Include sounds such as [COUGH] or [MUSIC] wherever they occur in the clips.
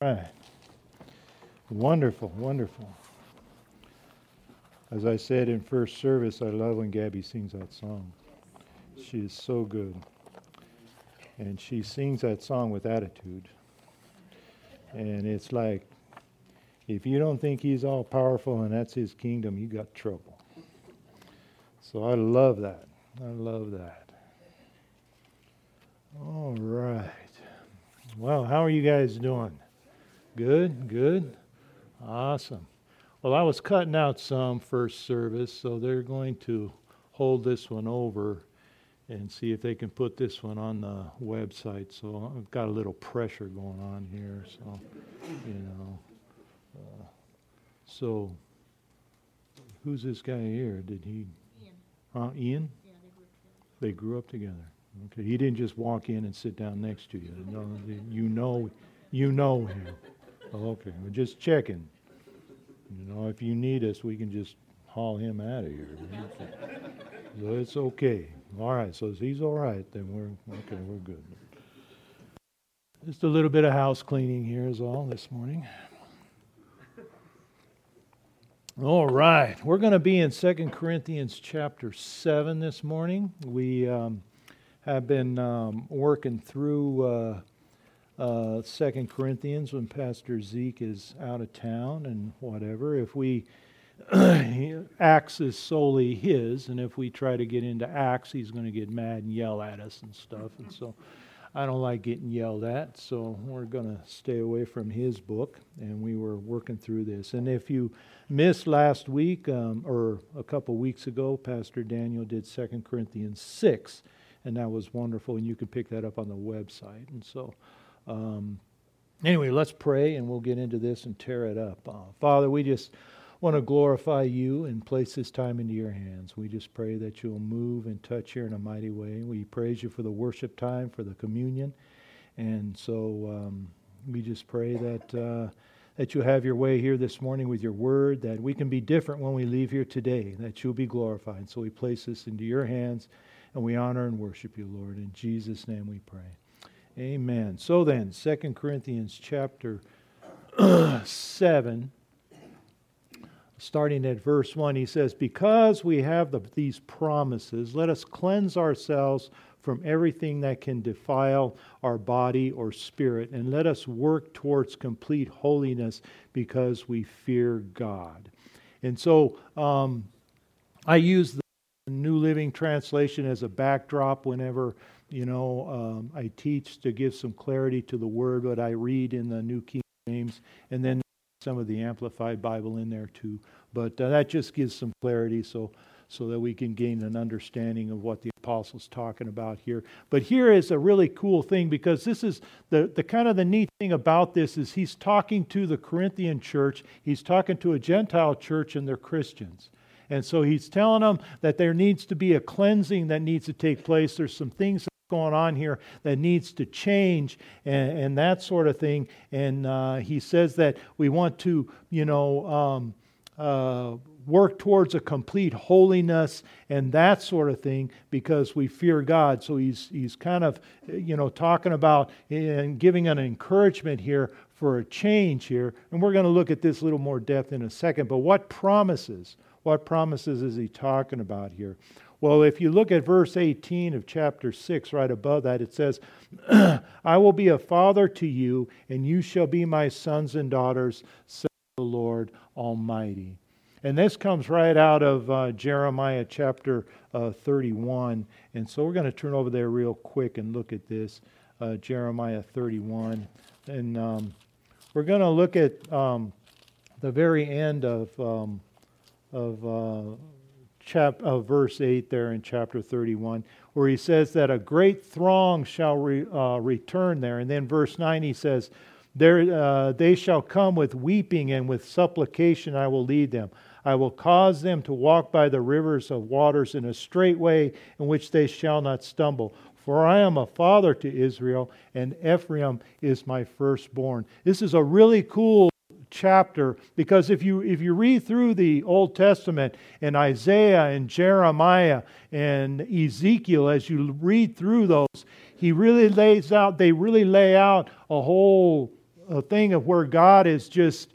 right. Wonderful, wonderful. As I said in first service, I love when Gabby sings that song. She is so good. And she sings that song with attitude. And it's like, if you don't think he's all powerful and that's his kingdom, you got trouble. So I love that. I love that. All right. Well, how are you guys doing? Good, good. Awesome. Well, I was cutting out some first service, so they're going to hold this one over and see if they can put this one on the website. So I've got a little pressure going on here. So, you know. Uh, so, who's this guy here? Did he? Ian. Uh, Ian? Yeah, they grew up together. They grew up together. Okay, he didn't just walk in and sit down next to you. No, you know, you know him. Okay, we're just checking. You know, if you need us, we can just haul him out of here. So it's okay. All right, so if he's all right, then we're okay. We're good. Just a little bit of house cleaning here is all this morning. All right, we're going to be in Second Corinthians chapter 7 this morning. We um, have been um, working through uh, uh, Second Corinthians when Pastor Zeke is out of town and whatever. If we [CLEARS THROAT] Acts is solely his, and if we try to get into Acts, he's going to get mad and yell at us and stuff. And so I don't like getting yelled at, so we're going to stay away from his book. And we were working through this. And if you missed last week um, or a couple weeks ago, Pastor Daniel did Second Corinthians 6, and that was wonderful. And you can pick that up on the website. And so. Um, anyway, let's pray and we'll get into this and tear it up. Uh, Father, we just want to glorify you and place this time into your hands. We just pray that you'll move and touch here in a mighty way. We praise you for the worship time, for the communion. And so um, we just pray that, uh, that you'll have your way here this morning with your word, that we can be different when we leave here today, that you'll be glorified. So we place this into your hands and we honor and worship you, Lord. In Jesus' name we pray. Amen. So then, 2 Corinthians chapter 7 starting at verse 1, he says, Because we have the, these promises, let us cleanse ourselves from everything that can defile our body or spirit, and let us work towards complete holiness because we fear God. And so um, I use the New Living Translation as a backdrop whenever. You know, um, I teach to give some clarity to the word, but I read in the New King James, and then some of the Amplified Bible in there too. But uh, that just gives some clarity so, so that we can gain an understanding of what the apostle's talking about here. But here is a really cool thing because this is the, the kind of the neat thing about this is he's talking to the Corinthian church, he's talking to a Gentile church and they're Christians. And so he's telling them that there needs to be a cleansing that needs to take place. There's some things going on here that needs to change and, and that sort of thing. And uh, he says that we want to, you know, um, uh, work towards a complete holiness and that sort of thing because we fear God. So he's, he's kind of, you know, talking about and giving an encouragement here for a change here. And we're going to look at this a little more depth in a second. But what promises? What promises is he talking about here? Well, if you look at verse 18 of chapter 6, right above that, it says, [CLEARS THROAT] I will be a father to you, and you shall be my sons and daughters, says the Lord Almighty. And this comes right out of uh, Jeremiah chapter uh, 31. And so we're going to turn over there real quick and look at this uh, Jeremiah 31. And um, we're going to look at um, the very end of, um, of uh, chap- verse 8 there in chapter 31, where he says that a great throng shall re- uh, return there. And then verse 9 he says, there, uh, they shall come with weeping and with supplication I will lead them. I will cause them to walk by the rivers of waters in a straight way in which they shall not stumble. For I am a father to Israel, and Ephraim is my firstborn. This is a really cool chapter because if you if you read through the Old Testament and Isaiah and Jeremiah and Ezekiel as you read through those he really lays out they really lay out a whole a thing of where God is just,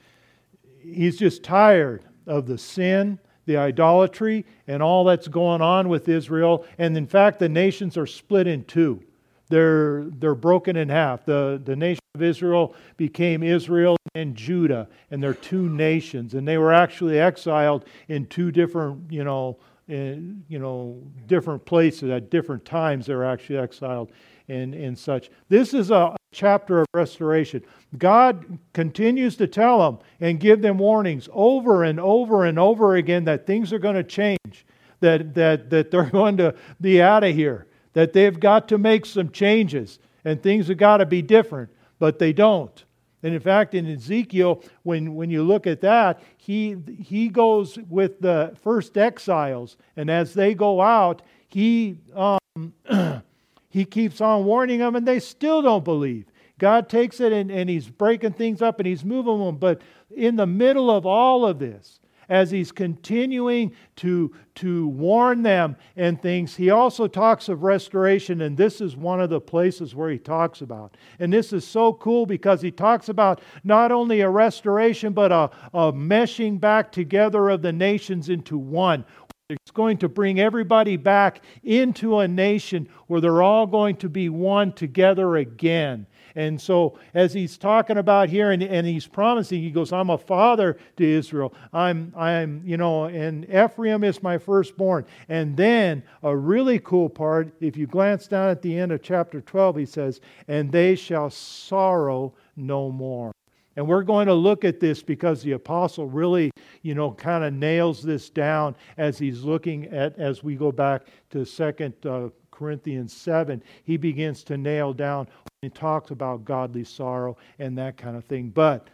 he's just tired of the sin, the idolatry, and all that's going on with Israel. And in fact, the nations are split in two. They're, they're broken in half. The, the nation of Israel became Israel and Judah, and they're two nations. And they were actually exiled in two different, you know, in, you know, different places at different times. They were actually exiled and, and such. This is a chapter of restoration. God continues to tell them and give them warnings over and over and over again that things are going to change, that, that, that they're [LAUGHS] going to be out of here, that they've got to make some changes, and things have got to be different, but they don't. And in fact, in Ezekiel, when, when you look at that, he, he goes with the first exiles, and as they go out, he, um, [CLEARS THROAT] he keeps on warning them, and they still don't believe. God takes it and, and he's breaking things up and he's moving them. But in the middle of all of this, as he's continuing to, to warn them and things, he also talks of restoration, and this is one of the places where he talks about. And this is so cool because he talks about not only a restoration, but a, a meshing back together of the nations into one. It's going to bring everybody back into a nation where they're all going to be one together again. And so, as he's talking about here, and, and he's promising, he goes, I'm a father to Israel. I'm, I'm, you know, and Ephraim is my firstborn. And then, a really cool part, if you glance down at the end of chapter 12, he says, And they shall sorrow no more. And we're going to look at this because the apostle really, you know, kind of nails this down as he's looking at, as we go back to Second uh, Corinthians 7. He begins to nail down he talks about godly sorrow and that kind of thing. But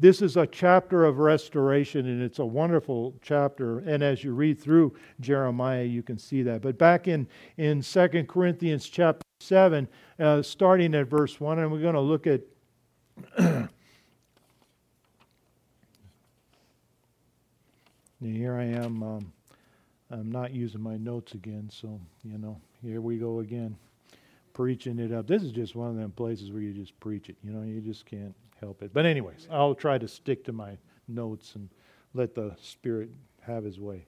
this is a chapter of restoration, and it's a wonderful chapter. And as you read through Jeremiah, you can see that. But back in, in 2 Corinthians chapter 7, uh, starting at verse 1, and we're going to look at. [COUGHS] here I am. Um, I'm not using my notes again, so, you know, here we go again preaching it up. This is just one of them places where you just preach it. You know, you just can't help it. But, anyways, I'll try to stick to my notes and let the Spirit have His way.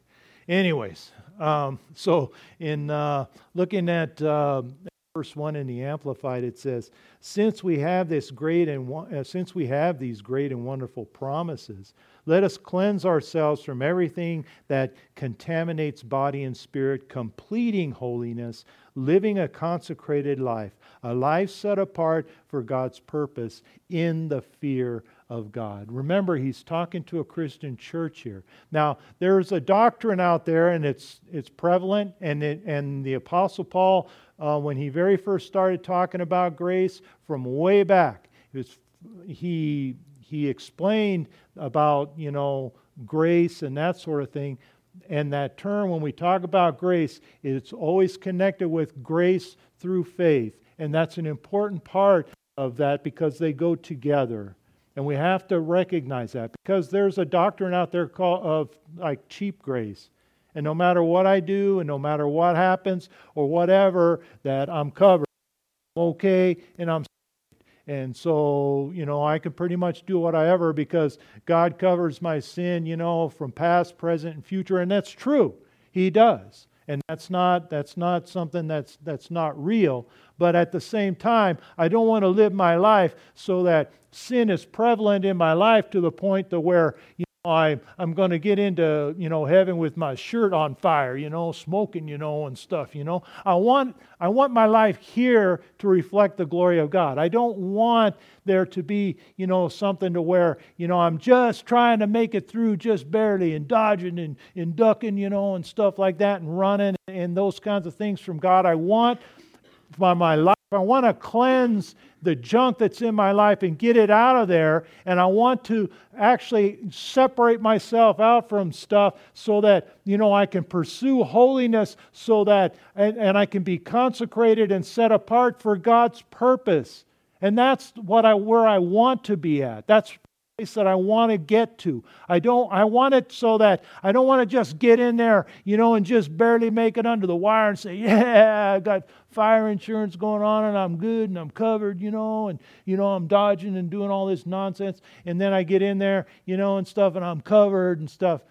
Anyways, um, so in uh, looking at uh, verse one in the Amplified, it says, "Since we have this great and uh, since we have these great and wonderful promises, let us cleanse ourselves from everything that contaminates body and spirit, completing holiness, living a consecrated life, a life set apart for God's purpose in the fear of God. Remember, he's talking to a Christian church here. Now, there's a doctrine out there, and it's, it's prevalent, and, it, and the Apostle Paul, uh, when he very first started talking about grace from way back, was, he, he explained about, you know, grace and that sort of thing. And that term, when we talk about grace, it's always connected with grace through faith. And that's an important part of that because they go together. And we have to recognize that because there's a doctrine out there called of like cheap grace. And no matter what I do and no matter what happens or whatever, that I'm covered. I'm okay and I'm and so, you know, I can pretty much do whatever because God covers my sin, you know, from past, present, and future. And that's true. He does. And that's not, that's not something that's, that's not real. But at the same time, I don't want to live my life so that sin is prevalent in my life to the point to where, you I, I'm going to get into, you know, heaven with my shirt on fire, you know, smoking, you know, and stuff, you know. I want, I want my life here to reflect the glory of God. I don't want there to be, you know, something to where, you know, I'm just trying to make it through just barely and dodging and, and ducking, you know, and stuff like that and running and those kinds of things from God. I want my, my life I want to cleanse the junk that's in my life and get it out of there, and I want to actually separate myself out from stuff so that, you know, I can pursue holiness so that, and, and I can be consecrated and set apart for God's purpose. And that's what I, where I want to be at. That's place that I want to get to. I don't I want it so that I don't want to just get in there, you know, and just barely make it under the wire and say, [LAUGHS] "Yeah, I got fire insurance going on and I'm good and I'm covered, you know, and you know, I'm dodging and doing all this nonsense." And then I get in there, you know, and stuff and I'm covered and stuff.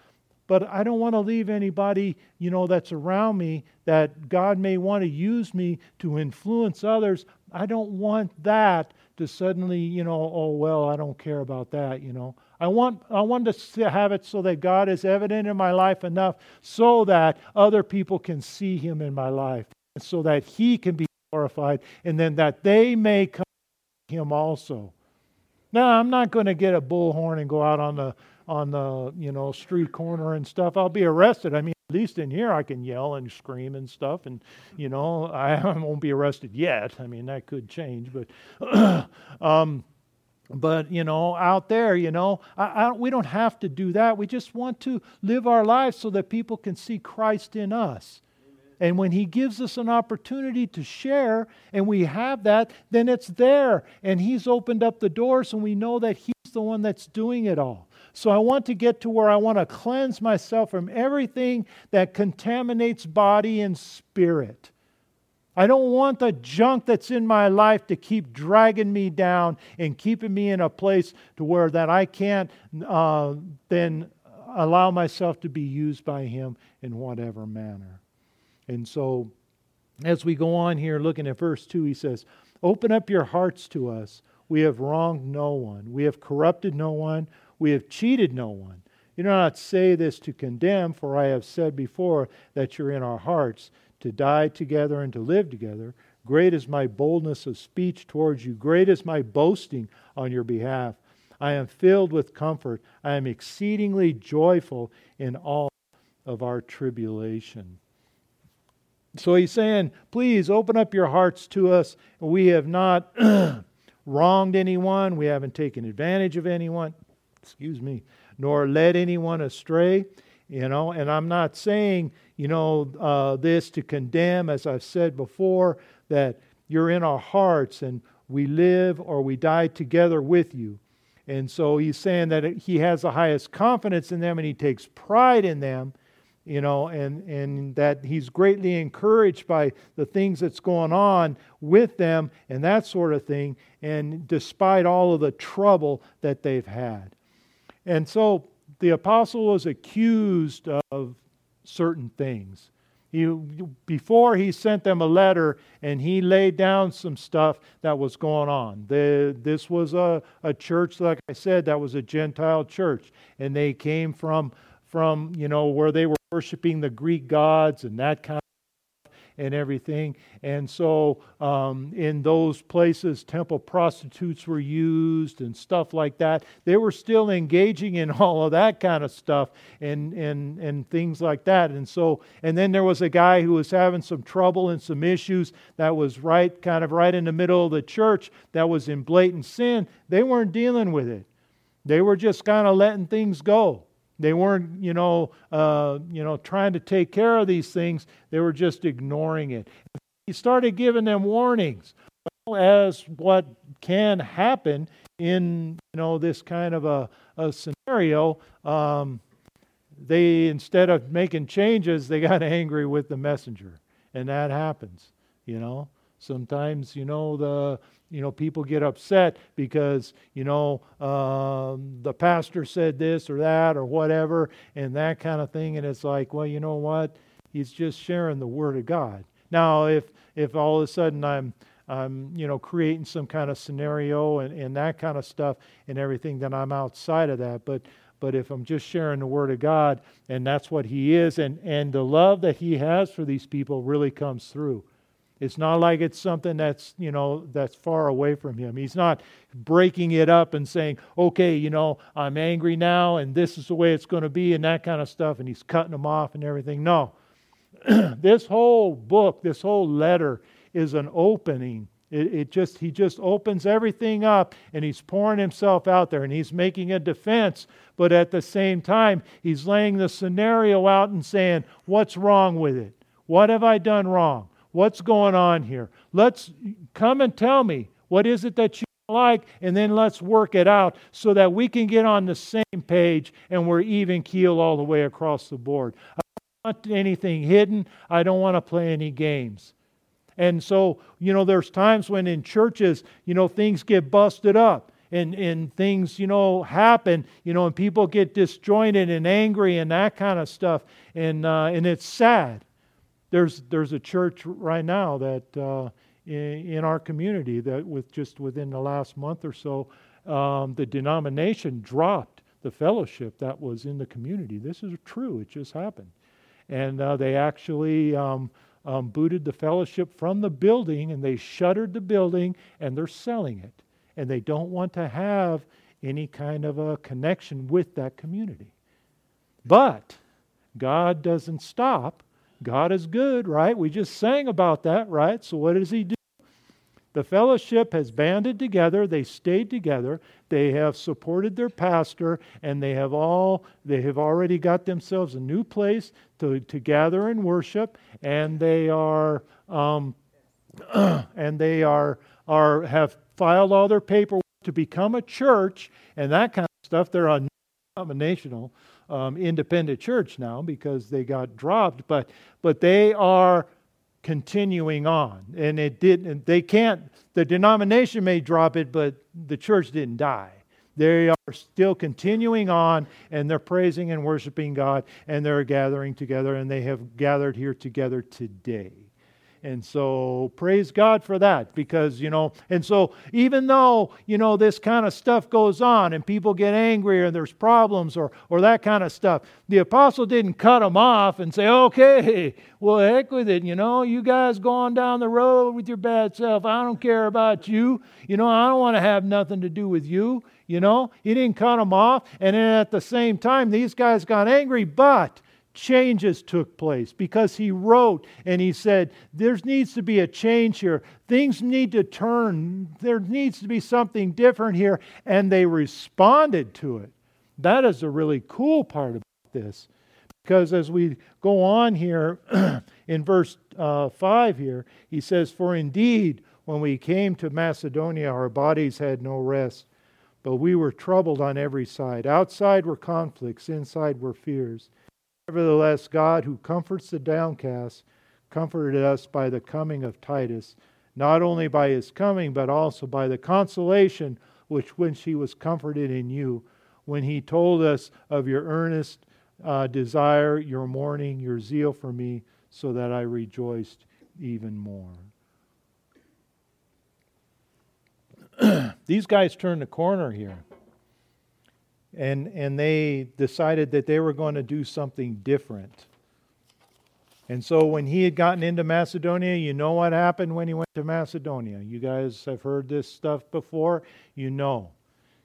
But I don't want to leave anybody, you know, that's around me that God may want to use me to influence others. I don't want that to suddenly, you know, oh well, I don't care about that, you know. I want I want to have it so that God is evident in my life enough so that other people can see him in my life and so that he can be glorified and then that they may come to him also. Now, I'm not going to get a bullhorn and go out on the on the, you know, street corner and stuff. I'll be arrested. I mean, at least in here I can yell and scream and stuff and you know [LAUGHS] i won't be arrested yet. I mean that could change but [CLEARS THROAT] um, but you know out there you know I, I, we don't have to do that. We just want to live our lives so that people can see christ in us. And when he gives us an opportunity to share and we have that then it's there and he's opened up the doors and we know that he's the one that's doing it all so I want to get to where I want to cleanse myself from everything that contaminates body and spirit. I don't want the junk that's in my life to keep dragging me down and keeping me in a place to where that I can't uh, then allow myself to be used by Him in whatever manner. And so, as we go on here, looking at verse 2, he says, Open up your hearts to us. We have wronged no one, we have corrupted no one, we have cheated no one. You do not say this to condemn, for I have said before that you're in our hearts to die together and to live together. Great is my boldness of speech towards you, great is my boasting on your behalf. I am filled with comfort. I am exceedingly joyful in all of our tribulation. So he's saying, please open up your hearts to us. We have not [CLEARS THROAT] wronged anyone, we haven't taken advantage of anyone excuse me, nor led anyone astray. You know, and I'm not saying, you know, uh, this to condemn, as I've said before, that you're in our hearts and we live or we die together with you. And so he's saying that he has the highest confidence in them and he takes pride in them, you know, and, and that he's greatly encouraged by the things that's going on with them and that sort of thing, and despite all of the trouble that they've had. And so the apostle was accused of certain things. He, before he sent them a letter and he laid down some stuff that was going on. The, this was a, a church, like I said, that was a Gentile church. And they came from, from, you know, where they were worshiping the Greek gods and that kind and everything. And so, um, in those places, temple prostitutes were used and stuff like that. They were still engaging in all of that kind of stuff and, and, and things like that. And so, and then there was a guy who was having some trouble and some issues that was right, kind of right in the middle of the church that was in blatant sin. They weren't dealing with it. They were just kind of letting things go. They weren't, you know, uh, you know, trying to take care of these things. They were just ignoring it. He started giving them warnings as what can happen in, you know, this kind of a, a scenario. Um, they instead of making changes, they got [LAUGHS] angry with the messenger, and that happens, you know. Sometimes, you know, the you know people get upset because you know um, the pastor said this or that or whatever and that kind of thing, and it's like, well, you know what? He's just sharing the word of God. Now, if if all of a sudden I'm I'm you know creating some kind of scenario and, and that kind of stuff and everything, then I'm outside of that. But but if I'm just sharing the Word of God and that's what He is, and, and the love that He has for these people really comes through. It's not like it's something that's, you know, that's far away from him. He's not breaking it up and saying, okay, you know, I'm angry now and this is the way it's going to be and that kind of stuff. And he's cutting them off and everything. No. [CLEARS THROAT] this whole book, this whole letter is an opening. It, it, just he just opens everything up and he's pouring himself out there and he's making a defense, but at the same time he's laying the scenario out and saying, What's wrong with it? What have I done wrong? What's going on here? Let's come and tell me. What is it that you like, and then let's work it out so that we can get on the same page and we're even keel all the way across the board. I don't want anything hidden. I don't want to play any games. And so, you know, there's times when in churches, you know, things get busted up and, and things, you know, happen, you know, and people get disjointed and angry and that kind of stuff. And, uh, and it's sad. There's, there's a church right now that uh, in, in, our community that with just within the last month or so, um, the denomination dropped the fellowship that was in the community. This is true. It just happened. And uh, they actually um, um, booted the fellowship from the building and they shuttered the building and they're selling it. And they don't want to have any kind of a connection with that community. But God doesn't stop. God is good, right? We just sang about that, right? So what does He do? The fellowship has banded together, they stayed together, they have supported their pastor, and they have all they have already got themselves a new place to, to gather and worship, and they are um, [CLEARS THROAT] and they are are have filed all their paperwork to become a church and that kind of stuff. They're a denominational um, independent church now because they got dropped, but but they are continuing on. And it didn't, they can't, the denomination may drop it, but the church didn't die. They are still continuing on and they're praising and worshiping God and they're gathering together and they have gathered here together today. And so praise God for that because, you know, and so even though, you know, this kind of stuff goes on and people get angry and there's problems or, or that kind of stuff, the apostle didn't cut them off and say, okay, [LAUGHS] well, heck with it. You know, you guys go on down the road with your bad self. I don't care about you. You know, I don't want to have nothing to do with you. You know, he didn't cut them off. And then at the same time, these guys got angry, but changes took place because he wrote and he said, There needs to be a change here. Things need to turn. There needs to be something different here. And they responded to it. That is a really cool part about this. Because as we go on here [CLEARS THROAT] in verse uh, 5 here, he says, For indeed, when we came to Macedonia, our bodies had no rest, but we were troubled on every side. Outside were conflicts, inside were fears. Nevertheless, God, who comforts the downcast, comforted us by the coming of Titus, not only by his coming, but also by the consolation which when he was comforted in you, when he told us of your earnest uh, desire, your mourning, your zeal for me, so that I rejoiced even more. [CLEARS THROAT] These guys turned the corner here and, and they decided that they were going to do something different. And so when he had gotten into Macedonia, you know what happened when he went to Macedonia. You guys have heard this stuff before. You know.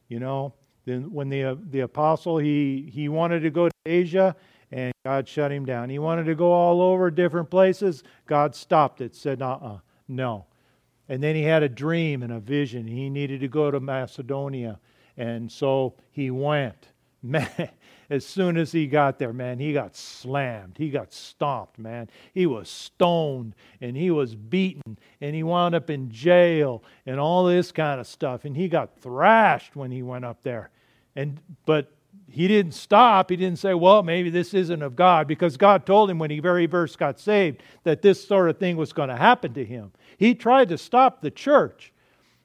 You know, then when the, the apostle, he, he wanted to go to Asia, and God shut him down. He wanted to go all over different places. God stopped it, said, uh uh no. And then he had a dream and a vision. He needed to go to Macedonia. And so he went. [LAUGHS] Man, as soon as he got there, man, he got slammed. He got stomped, man. He was stoned and he was beaten and he wound up in jail and all this kind of stuff. And he got thrashed when he went up there. And but he didn't stop. He didn't say, well, maybe this isn't of God, because God told him when he very first got saved that this sort of thing was going to happen to him. He tried to stop the church.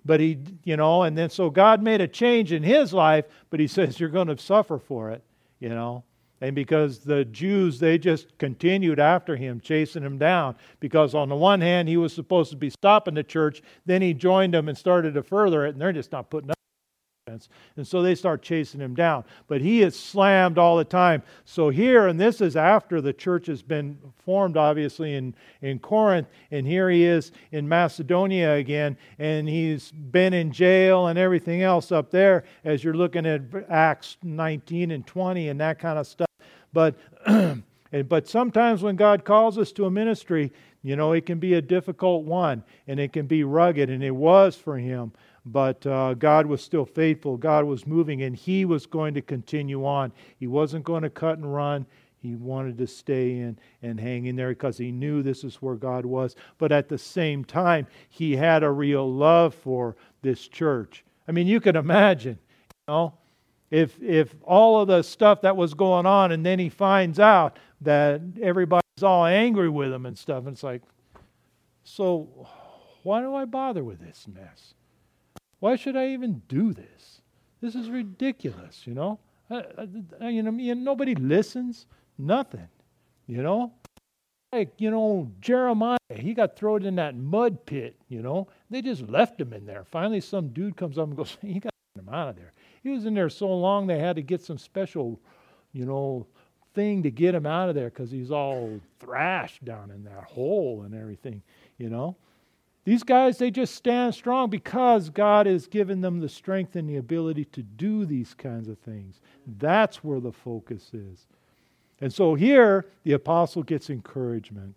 But he, you know, and then so God made a change in his life, but he says, You're going to suffer for it, you know. And because the Jews, they just continued after him, chasing him down. Because on the one hand, he was supposed to be stopping the church, then he joined them and started to further it, and they're just not putting up and so they start chasing him down. But he is slammed all the time. So here, and this is after the church has been formed, obviously, in, in Corinth. And here he is in Macedonia again. And he's been in jail and everything else up there as you're looking at Acts 19 and 20 and that kind of stuff. But, [CLEARS THROAT] but sometimes when God calls us to a ministry, you know, it can be a difficult one and it can be rugged. And it was for him but uh, God was still faithful. God was moving, and He was going to continue on. He wasn't going to cut and run. He wanted to stay in and hang in there because he knew this is where God was. But at the same time, he had a real love for this church I mean, you can imagine, you know, if if all of the stuff that was going on and then he finds out that everybody's all angry with him and stuff, and it's like, so why do I bother with this mess? Why should I even do this? This is ridiculous, you know. Uh, uh, you know, nobody listens, nothing, you know. Like you know, Jeremiah, he got thrown in that mud pit. You know, they just left him in there. Finally, some dude comes up and goes, [LAUGHS] "He got him out of there." He was in there so long they had to get some special, you know, thing to get him out of there because he's all thrashed down in that hole and everything. You know, these guys, they just stand strong because God has given them the strength and the ability to do these kinds of things. That's where the focus is. And so here, the apostle gets encouragement.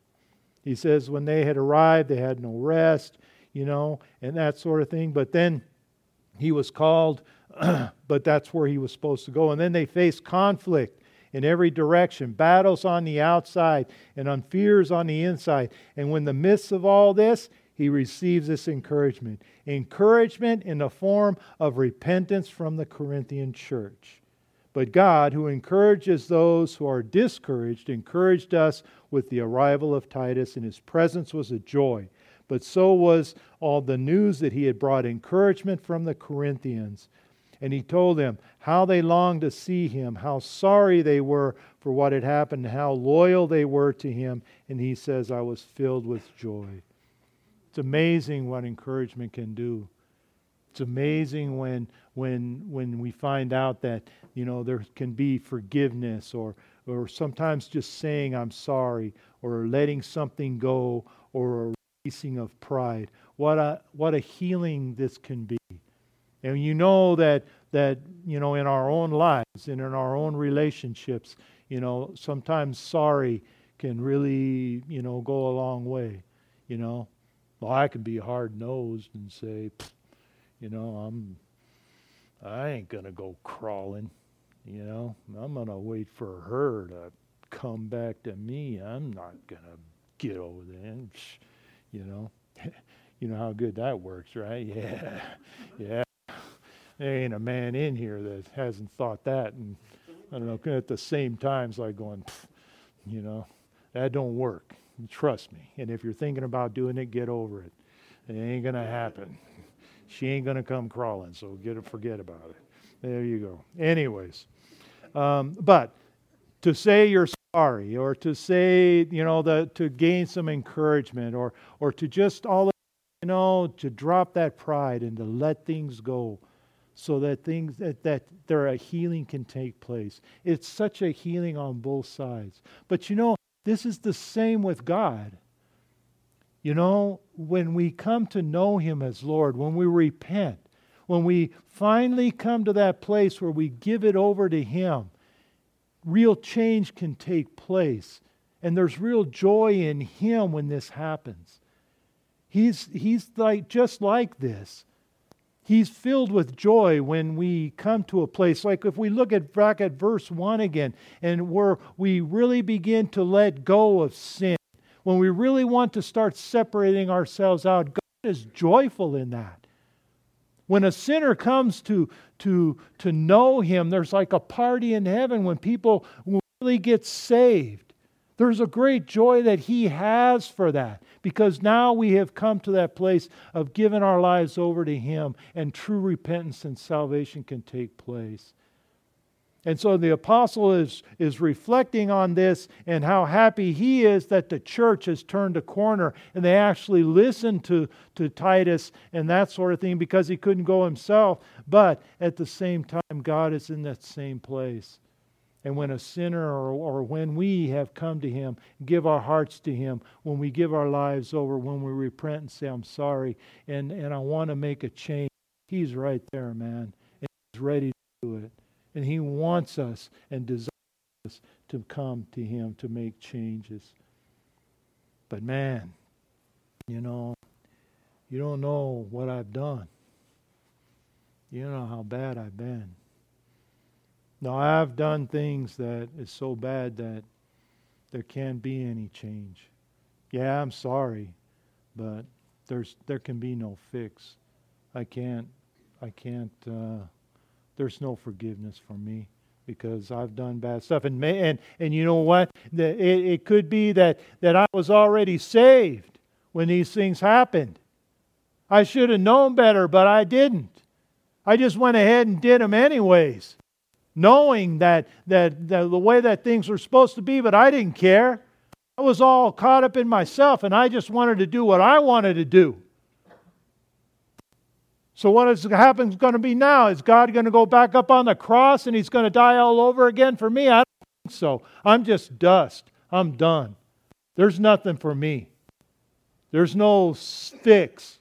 He says, when they had arrived, they had no rest, you know, and that sort of thing. But then he was called, [CLEARS THROAT] but that's where he was supposed to go. And then they faced conflict in every direction, battles on the outside and on fears on the inside. And when the midst of all this, he receives this encouragement encouragement in the form of repentance from the Corinthian church. But God, who encourages those who are discouraged, encouraged us with the arrival of Titus, and his presence was a joy. But so was all the news that he had brought encouragement from the Corinthians. And he told them how they longed to see him, how sorry they were for what had happened, how loyal they were to him. And he says, I was filled with joy. It's amazing what encouragement can do. It's amazing when when when we find out that you know there can be forgiveness or or sometimes just saying I'm sorry or letting something go or a releasing of pride. What a what a healing this can be. And you know that that you know in our own lives and in our own relationships, you know, sometimes sorry can really, you know, go a long way, you know. Well, I can be hard nosed and say, you know, I'm, I ain't gonna go crawling. You know, I'm gonna wait for her to come back to me. I'm not gonna get over there. You know, [LAUGHS] you know how good that works, right? Yeah, yeah. There ain't a man in here that hasn't thought that, and I don't know. At the same time, it's like going, you know, that don't work. Trust me. And if you're thinking about doing it, get over it. It ain't going to happen. She ain't going to come crawling, so get it, forget about it. There you go. Anyways, um, but to say you're sorry, or to say, you know, the, to gain some encouragement, or or to just all, you know, to drop that pride and to let things go, so that things that, that there a healing can take place. It's such a healing on both sides. But you know, this is the same with God. You know, when we come to know Him as Lord, when we repent, when we finally come to that place where we give it over to Him, real change can take place. And there's real joy in Him when this happens. He's, he's like, just like this. He's filled with joy when we come to a place like if we look at back at verse 1 again and where we really begin to let go of sin, when we really want to start separating ourselves out, God is joyful in that. When a sinner comes to, to, to know Him, there's like a party in heaven when people really get saved. There's a great joy that He has for that because now we have come to that place of giving our lives over to Him and true repentance and salvation can take place. And so the apostle is, is reflecting on this and how happy he is that the church has turned a corner and they actually listened to, to Titus and that sort of thing because he couldn't go himself. But at the same time, God is in that same place. And when a sinner or, or when we have come to Him, give our hearts to Him, when we give our lives over, when we repent and say, I'm sorry and, and I want to make a change, He's right there, man. And He's ready to do it. And He wants us and desires us to come to Him to make changes. But man, you know, you don't know what I've done. You don't know how bad I've been. Now, I've done things that is so bad that there can't be any change. Yeah, I'm sorry, but there's there can be no fix. I can't I can't. Uh, there's no forgiveness for me because I've done bad stuff. And and and you know what? it, it could be that that I was already saved when these things happened. I should have known better, but I didn't. I just went ahead and did them anyways, knowing that, that, that the way that things were supposed to be, but I didn't care. I was all caught up in myself, and I just wanted to do what I wanted to do. So, what is happens going to be now? Is God going to go back up on the cross and He's going to die all over again for me? I don't think so. I'm just dust. I'm done. There's nothing for me. There's no fix.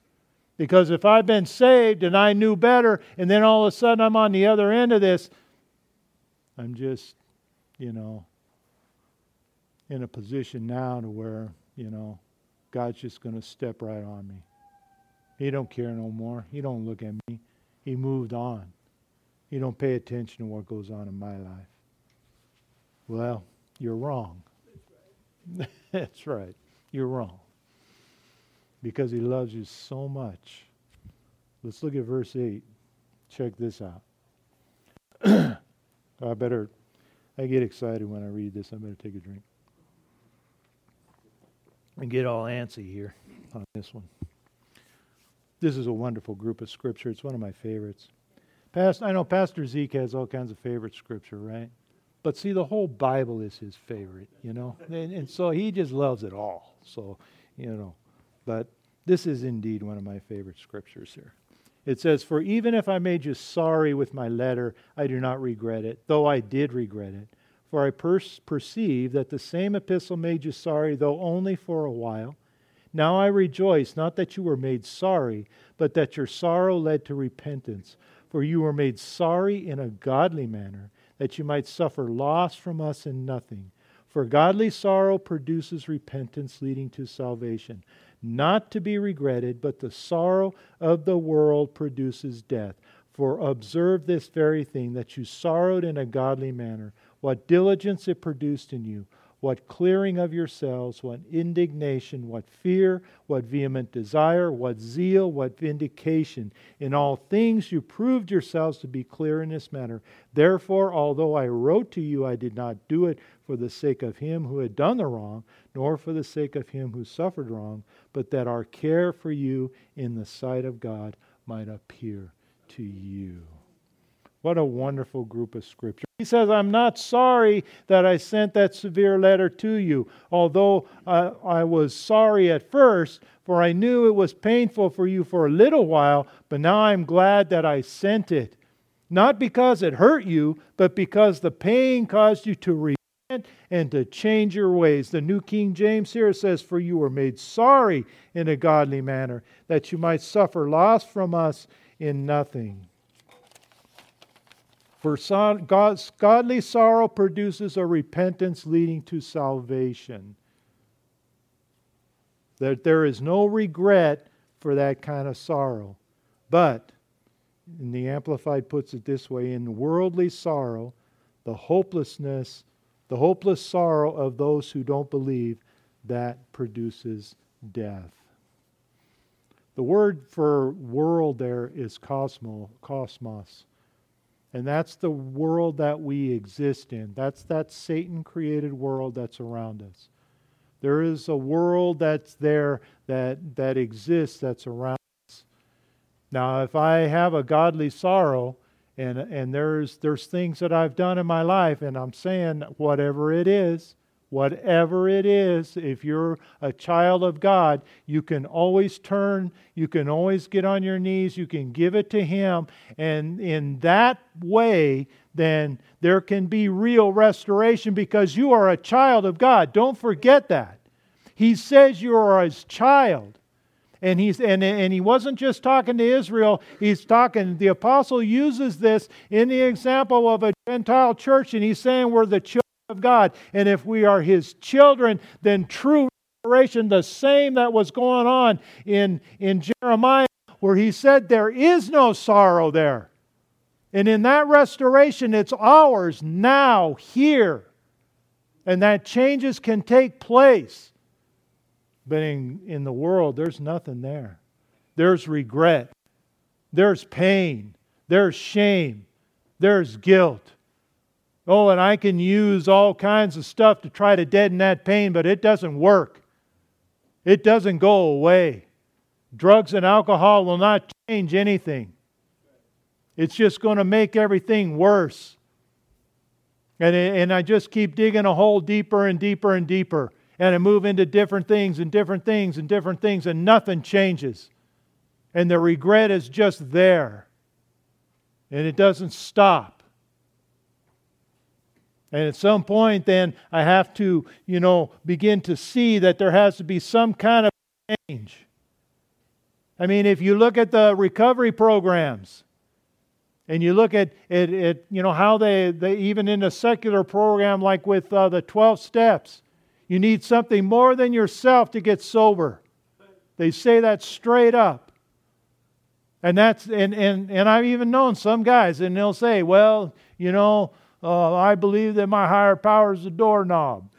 Because if I've been saved and I knew better, and then all of a sudden I'm on the other end of this, I'm just, you know, in a position now to where, you know, God's just going to step right on me. He don't care no more. He don't look at me. He moved on. He don't pay attention to what goes on in my life. Well, you're wrong. [LAUGHS] That's right. You're wrong because he loves you so much. Let's look at verse 8. Check this out. [CLEARS THROAT] I better, I get excited when I read this. I better take a drink. And get all antsy here on this one. This is a wonderful group of scripture. It's one of my favorites. Past, I know Pastor Zeke has all kinds of favorite scripture, right? But see, the whole Bible is his favorite, you know? And, and so he just loves it all. So, you know, but this is indeed one of my favorite scriptures here. It says, For even if I made you sorry with my letter, I do not regret it, though I did regret it. For I per- perceive that the same epistle made you sorry, though only for a while. Now I rejoice, not that you were made sorry, but that your sorrow led to repentance. For you were made sorry in a godly manner, that you might suffer loss from us in nothing. For godly sorrow produces repentance leading to salvation not to be regretted, but the sorrow of the world produces death. For observe this very thing, that you sorrowed in a godly manner, what diligence it produced in you, what clearing of yourselves, what indignation, what fear, what vehement desire, what zeal, what vindication. In all things you proved yourselves to be clear in this matter. Therefore, although I wrote to you, I did not do it for the sake of him who had done the wrong, nor for the sake of him who suffered wrong, but that our care for you in the sight of God might appear to you. What a wonderful group of scripture. He says, I'm not sorry that I sent that severe letter to you, although I, I was sorry at first, for I knew it was painful for you for a little while, but now I'm glad that I sent it. Not because it hurt you, but because the pain caused you to repent and to change your ways. The New King James here says, For you were made sorry in a godly manner, that you might suffer loss from us in nothing. For God's godly sorrow produces a repentance leading to salvation. That there is no regret for that kind of sorrow. But, and the Amplified puts it this way in worldly sorrow, the hopelessness, the hopeless sorrow of those who don't believe, that produces death. The word for world there is cosmo, cosmos. And that's the world that we exist in. That's that Satan created world that's around us. There is a world that's there that, that exists that's around us. Now, if I have a godly sorrow, and, and there's, there's things that I've done in my life, and I'm saying whatever it is, Whatever it is, if you're a child of God, you can always turn, you can always get on your knees, you can give it to Him, and in that way, then there can be real restoration because you are a child of God. Don't forget that. He says you are His child. And, he's, and, and he wasn't just talking to Israel, he's talking, the apostle uses this in the example of a Gentile church, and he's saying we're the children of God. And if we are His children, then true restoration, the same that was going on in, in Jeremiah, where he said there is no sorrow there. And in that restoration, it's ours now, here. And that changes can take place. But in, in the world, there's nothing there. There's regret. there's pain, there's shame, there's guilt. Oh, and I can use all kinds of stuff to try to deaden that pain, but it doesn't work. It doesn't go away. Drugs and alcohol will not change anything. It's just going to make everything worse. And, and I just keep digging a hole deeper and deeper and deeper. And I move into different things and different things and different things, and nothing changes. And the regret is just there. And it doesn't stop. And at some point, then I have to, you know, begin to see that there has to be some kind of change. I mean, if you look at the recovery programs, and you look at, at, at you know how they, they even in a secular program like with uh, the 12 steps you need something more than yourself to get sober they say that straight up and that's and, and, and i've even known some guys and they'll say well you know uh, I believe that my higher power is the doorknob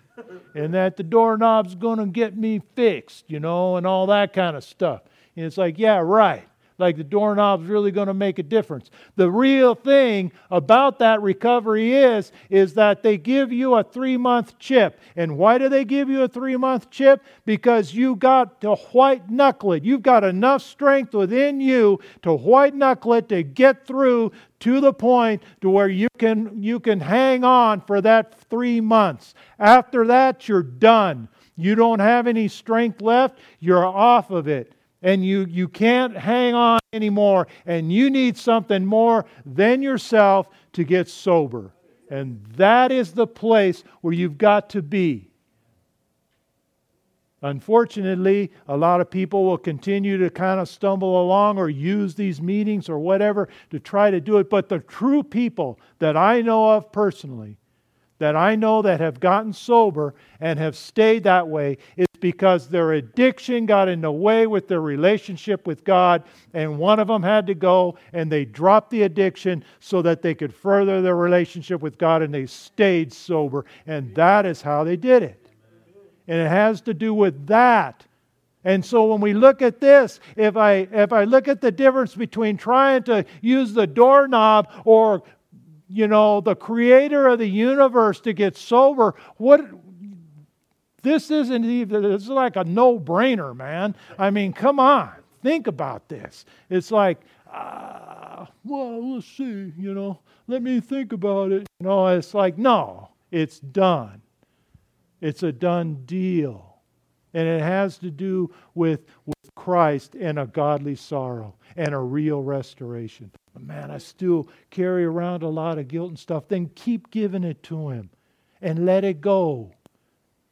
and that the doorknob's going to get me fixed, you know, and all that kind of stuff. And it's like, yeah, right like the doorknob's really going to make a difference. The real thing about that recovery is is that they give you a 3-month chip. And why do they give you a 3-month chip? Because you got to white knuckle it. You've got enough strength within you to white knuckle it to get through to the point to where you can you can hang on for that 3 months. After that you're done. You don't have any strength left. You're off of it and you, you can't hang on anymore, and you need something more than yourself to get sober. And that is the place where you've got to be. Unfortunately, a lot of people will continue to kind of stumble along or use these meetings or whatever to try to do it. But the true people that I know of personally, that I know that have gotten sober and have stayed that way, is because their addiction got in the way with their relationship with God, and one of them had to go, and they dropped the addiction so that they could further their relationship with God, and they stayed sober. And that is how they did it. And it has to do with that. And so when we look at this, if I if I look at the difference between trying to use the doorknob or you know the creator of the universe to get sober, what this isn't even, is like a no brainer, man. I mean, come on, think about this. It's like, uh, well, let's see, you know, let me think about it. You know, it's like, no, it's done. It's a done deal. And it has to do with, with Christ and a godly sorrow and a real restoration. But man, I still carry around a lot of guilt and stuff. Then keep giving it to Him and let it go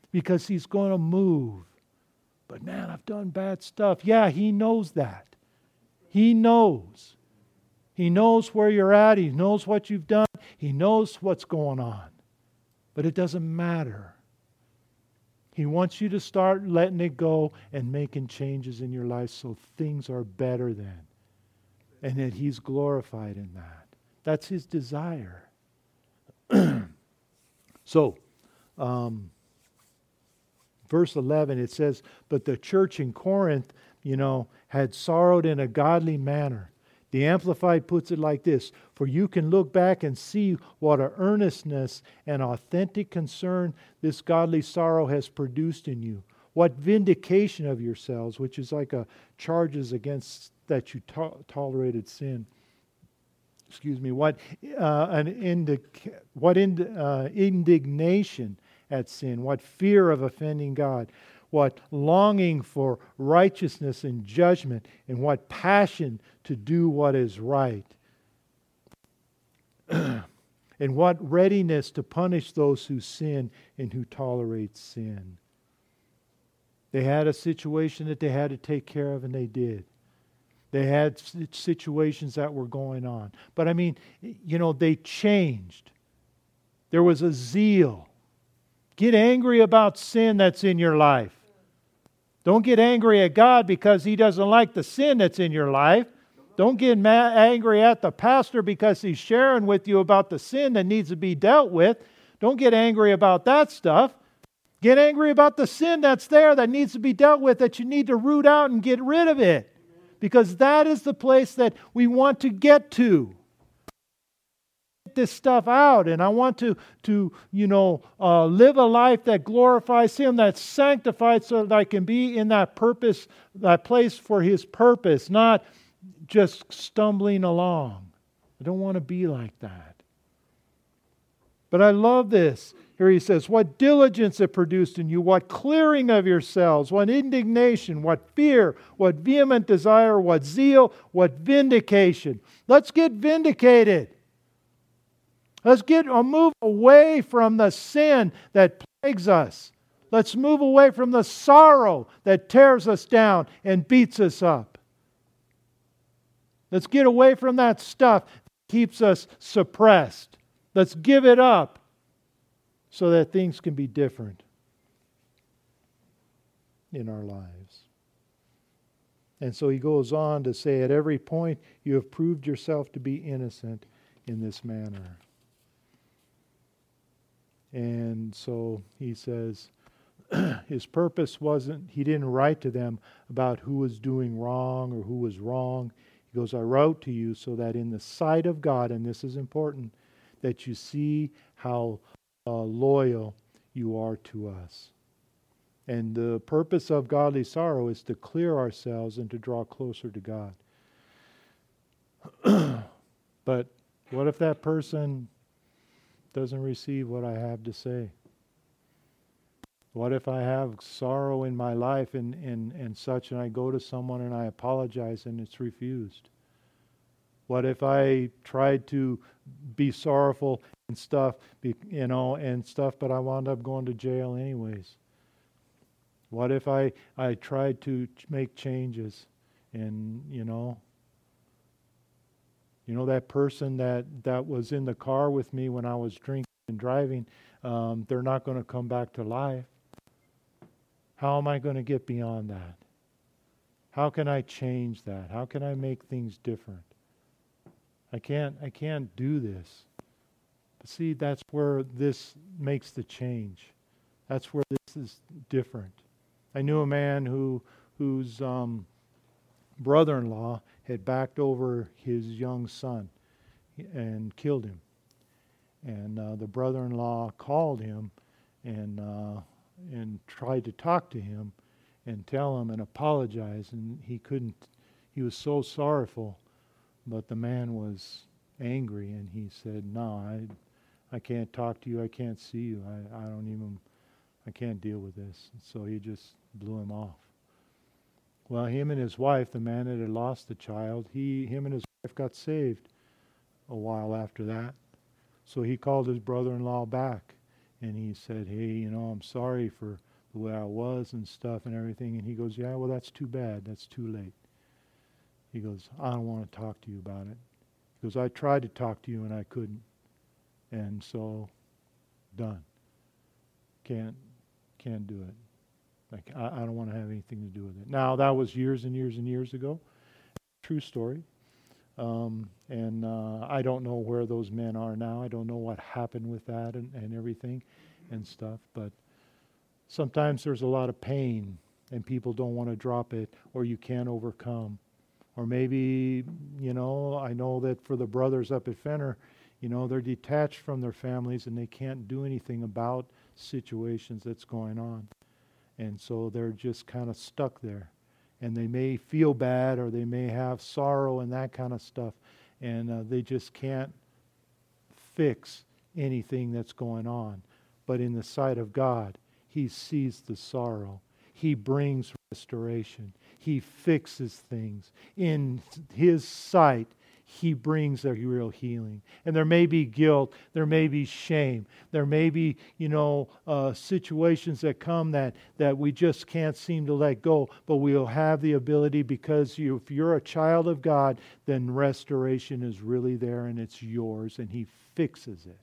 because He's going to move. But man, I've done bad stuff. Yeah, He knows that. He knows. He knows where you're at. He knows what you've done. He knows what's going on. But it doesn't matter. He wants you to start letting it go and making changes in your life so things are better then. And that He's glorified in that. That's His desire. [CLEARS THROAT] so, um, verse 11, it says, But the church in Corinth, you know, had sorrowed in a godly manner. The Amplified puts it like this For you can look back and see what a earnestness and authentic concern this godly sorrow has produced in you. What vindication of yourselves, which is like a charges against that you to- tolerated sin. Excuse me. What uh, an indic- what ind- uh, indignation at sin, what fear of offending God, what longing for righteousness and judgment, and what passion to do what is right. [CLEARS THROAT] and what readiness to punish those who sin and who tolerate sin. They had a situation that they had to take care of, and they did. They had situations that were going on. But I mean, you know, they changed. There was a zeal. Get angry about sin that's in your life. Don't get angry at God because He doesn't like the sin that's in your life. Don't get mad, angry at the pastor because he's sharing with you about the sin that needs to be dealt with. Don't get angry about that stuff. Get angry about the sin that's there that needs to be dealt with, that you need to root out and get rid of it. because that is the place that we want to get to this stuff out and i want to to you know uh, live a life that glorifies him that's sanctified so that i can be in that purpose that place for his purpose not just stumbling along i don't want to be like that but i love this here he says, What diligence it produced in you, what clearing of yourselves, what indignation, what fear, what vehement desire, what zeal, what vindication. Let's get vindicated. Let's get or uh, move away from the sin that plagues us. Let's move away from the sorrow that tears us down and beats us up. Let's get away from that stuff that keeps us suppressed. Let's give it up so that things can be different in our lives. And so he goes on to say, At every point, you have proved yourself to be innocent in this manner. And so he says, [CLEARS THROAT] his purpose wasn't, he didn't write to them about who was doing wrong or who was wrong. He goes, I wrote to you so that in the sight of God, and this is important, that you see how uh, loyal you are to us. And the purpose of godly sorrow is to clear ourselves and to draw closer to God. [CLEARS THROAT] but what if that person doesn't receive what I have to say? What if I have sorrow in my life and, and, and such, and I go to someone and I apologize and it's refused? What if I tried to be sorrowful and stuff, you know, and stuff, but I wound up going to jail anyways? What if I, I tried to make changes and, you know, you know that person that, that was in the car with me when I was drinking and driving, um, they're not going to come back to life. How am I going to get beyond that? How can I change that? How can I make things different? I can't I can't do this. But see, that's where this makes the change. That's where this is different. I knew a man who whose um, brother-in-law had backed over his young son and killed him. And uh, the brother-in-law called him and uh, and tried to talk to him and tell him and apologize, and he couldn't. He was so sorrowful but the man was angry and he said, No, I, I can't talk to you. I can't see you. I, I don't even, I can't deal with this. And so he just blew him off. Well, him and his wife, the man that had lost the child, he, him and his wife got saved a while after that. So he called his brother in law back and he said, Hey, you know, I'm sorry for the way I was and stuff and everything. And he goes, Yeah, well, that's too bad. That's too late. He goes, I don't want to talk to you about it. He goes, I tried to talk to you and I couldn't. And so, done. Can't, can't do it. Like, I, I don't want to have anything to do with it. Now, that was years and years and years ago. True story. Um, and uh, I don't know where those men are now. I don't know what happened with that and, and everything and stuff. But sometimes there's a lot of pain and people don't want to drop it or you can't overcome. Or maybe, you know, I know that for the brothers up at Fenner, you know, they're detached from their families and they can't do anything about situations that's going on. And so they're just kind of stuck there. And they may feel bad or they may have sorrow and that kind of stuff. And uh, they just can't fix anything that's going on. But in the sight of God, He sees the sorrow, He brings restoration, he fixes things. In His sight, He brings a real healing. And there may be guilt, there may be shame, there may be, you know, uh, situations that come that, that we just can't seem to let go, but we'll have the ability because you, if you're a child of God, then restoration is really there and it's yours, and He fixes it.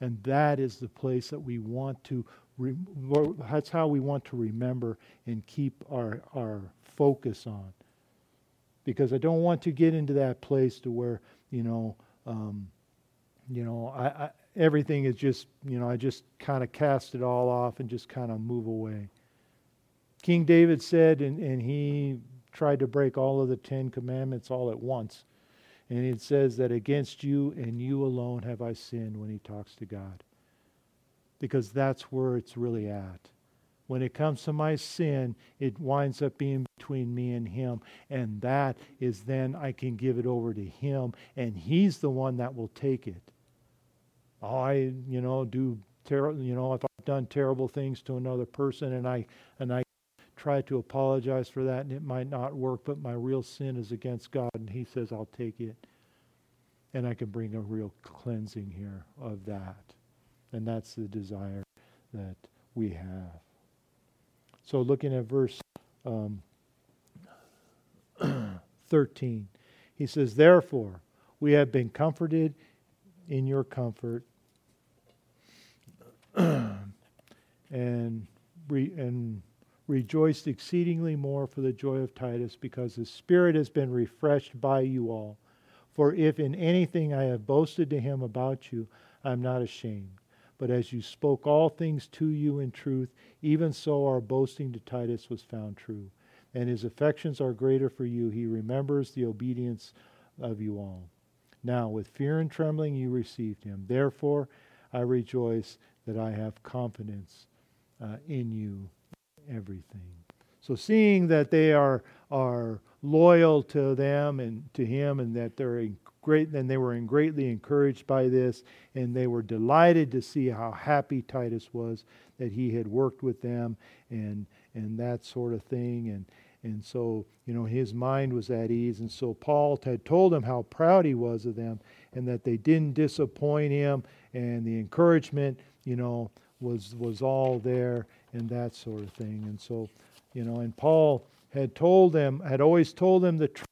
And that is the place that we want to that's how we want to remember and keep our, our focus on. Because I don't want to get into that place to where, you know, um, you know, I, I, everything is just, you know, I just kind of cast it all off and just kind of move away. King David said, and, and he tried to break all of the Ten Commandments all at once. And it says that against you and you alone have I sinned when he talks to God. Because that's where it's really at. When it comes to my sin, it winds up being between me and him. And that is then I can give it over to him, and he's the one that will take it. Oh, I, you know, do terrible, you know, if I've done terrible things to another person and I and I try to apologize for that and it might not work, but my real sin is against God and he says I'll take it. And I can bring a real cleansing here of that. And that's the desire that we have. So looking at verse um, [CLEARS THROAT] 13, he says, Therefore, we have been comforted in your comfort [CLEARS THROAT] and, re- and rejoiced exceedingly more for the joy of Titus because his Spirit has been refreshed by you all. For if in anything I have boasted to him about you, I am not ashamed. But as you spoke all things to you in truth, even so our boasting to Titus was found true. And his affections are greater for you. He remembers the obedience of you all. Now, with fear and trembling, you received him. Therefore, I rejoice that I have confidence uh, in you, everything. So, seeing that they are, are loyal to them and to him, and that they're great, and they were greatly encouraged by this, and they were delighted to see how happy Titus was that he had worked with them and and that sort of thing, and and so you know his mind was at ease, and so Paul had told him how proud he was of them, and that they didn't disappoint him, and the encouragement, you know, was was all there, and that sort of thing, and so you know, and Paul had told them, had always told them the truth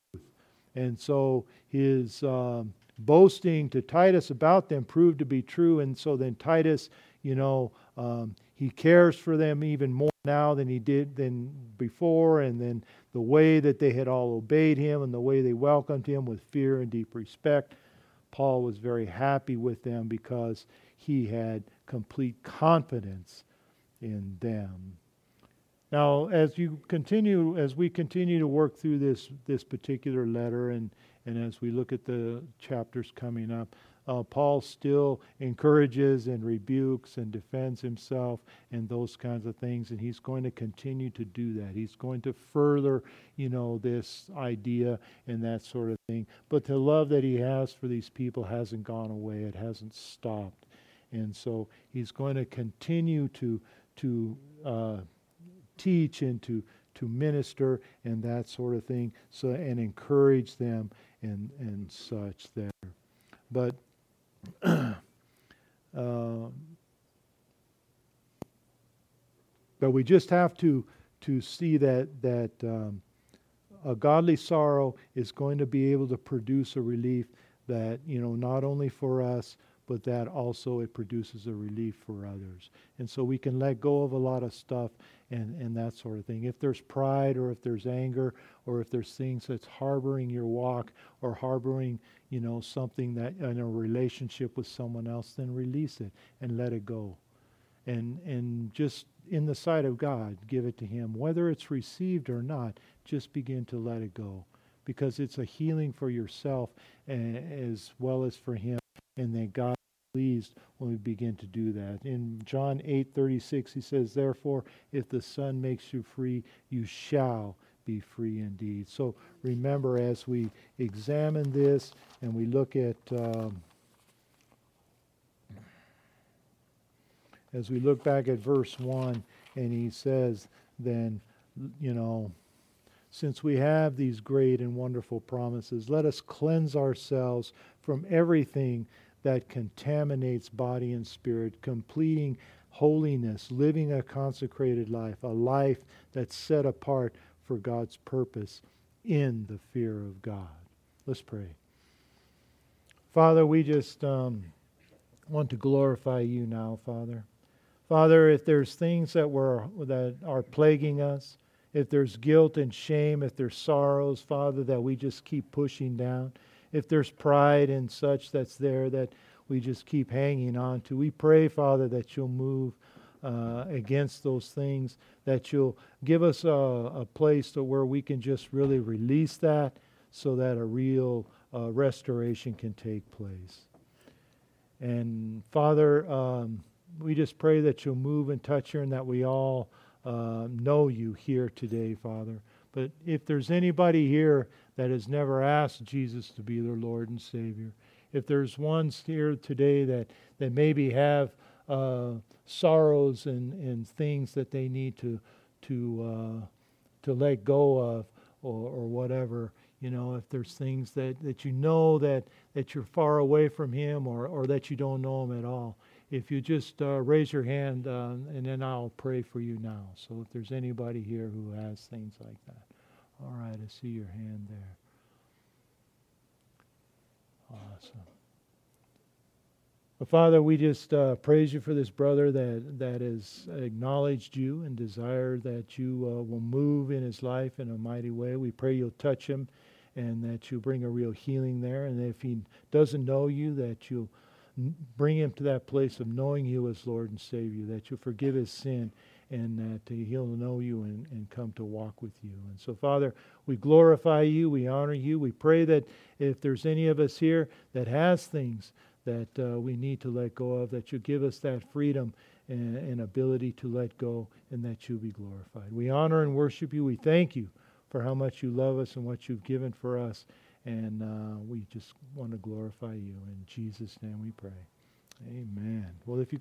and so his um, boasting to Titus about them proved to be true. And so then Titus, you know, um, he cares for them even more now than he did than before. And then the way that they had all obeyed him and the way they welcomed him with fear and deep respect. Paul was very happy with them because he had complete confidence in them. Now, as you continue, as we continue to work through this this particular letter, and and as we look at the chapters coming up, uh, Paul still encourages and rebukes and defends himself and those kinds of things, and he's going to continue to do that. He's going to further, you know, this idea and that sort of thing. But the love that he has for these people hasn't gone away; it hasn't stopped, and so he's going to continue to to uh, teach and to, to minister and that sort of thing, so and encourage them and, and such there. But [CLEARS THROAT] uh, but we just have to to see that that um, a godly sorrow is going to be able to produce a relief that you know not only for us but that also it produces a relief for others. And so we can let go of a lot of stuff and, and that sort of thing. If there's pride or if there's anger or if there's things that's harboring your walk or harboring, you know, something that in a relationship with someone else, then release it and let it go. And and just in the sight of God, give it to him. Whether it's received or not, just begin to let it go. Because it's a healing for yourself as well as for him. And then God pleased when we begin to do that. In John 8:36 he says, "Therefore, if the Son makes you free, you shall be free indeed." So remember, as we examine this and we look at um, as we look back at verse 1 and he says then you know since we have these great and wonderful promises let us cleanse ourselves from everything that contaminates body and spirit, completing holiness, living a consecrated life, a life that's set apart for God's purpose in the fear of God. Let's pray. Father, we just um, want to glorify you now, Father. Father, if there's things that were that are plaguing us, if there's guilt and shame, if there's sorrows, Father, that we just keep pushing down, if there's pride and such that's there that we just keep hanging on to. We pray, Father, that you'll move uh, against those things, that you'll give us a, a place to where we can just really release that so that a real uh, restoration can take place. And Father, um, we just pray that you'll move and touch her and that we all uh, know you here today, Father. But if there's anybody here that has never asked Jesus to be their Lord and Savior, if there's ones here today that, that maybe have uh, sorrows and, and things that they need to, to, uh, to let go of or, or whatever, you know, if there's things that, that you know that, that you're far away from Him or, or that you don't know Him at all, if you just uh, raise your hand uh, and then I'll pray for you now. So if there's anybody here who has things like that. All right, I see your hand there. Awesome. Well, Father, we just uh, praise you for this brother that, that has acknowledged you and desire that you uh, will move in his life in a mighty way. We pray you'll touch him and that you'll bring a real healing there. And if he doesn't know you, that you'll bring him to that place of knowing you as Lord and Savior, that you'll forgive his sin and that he'll know you and, and come to walk with you. And so, Father, we glorify you, we honor you. We pray that if there's any of us here that has things that uh, we need to let go of, that you give us that freedom and, and ability to let go, and that you be glorified. We honor and worship you. We thank you for how much you love us and what you've given for us. And uh, we just want to glorify you. In Jesus' name we pray. Amen. Well, if you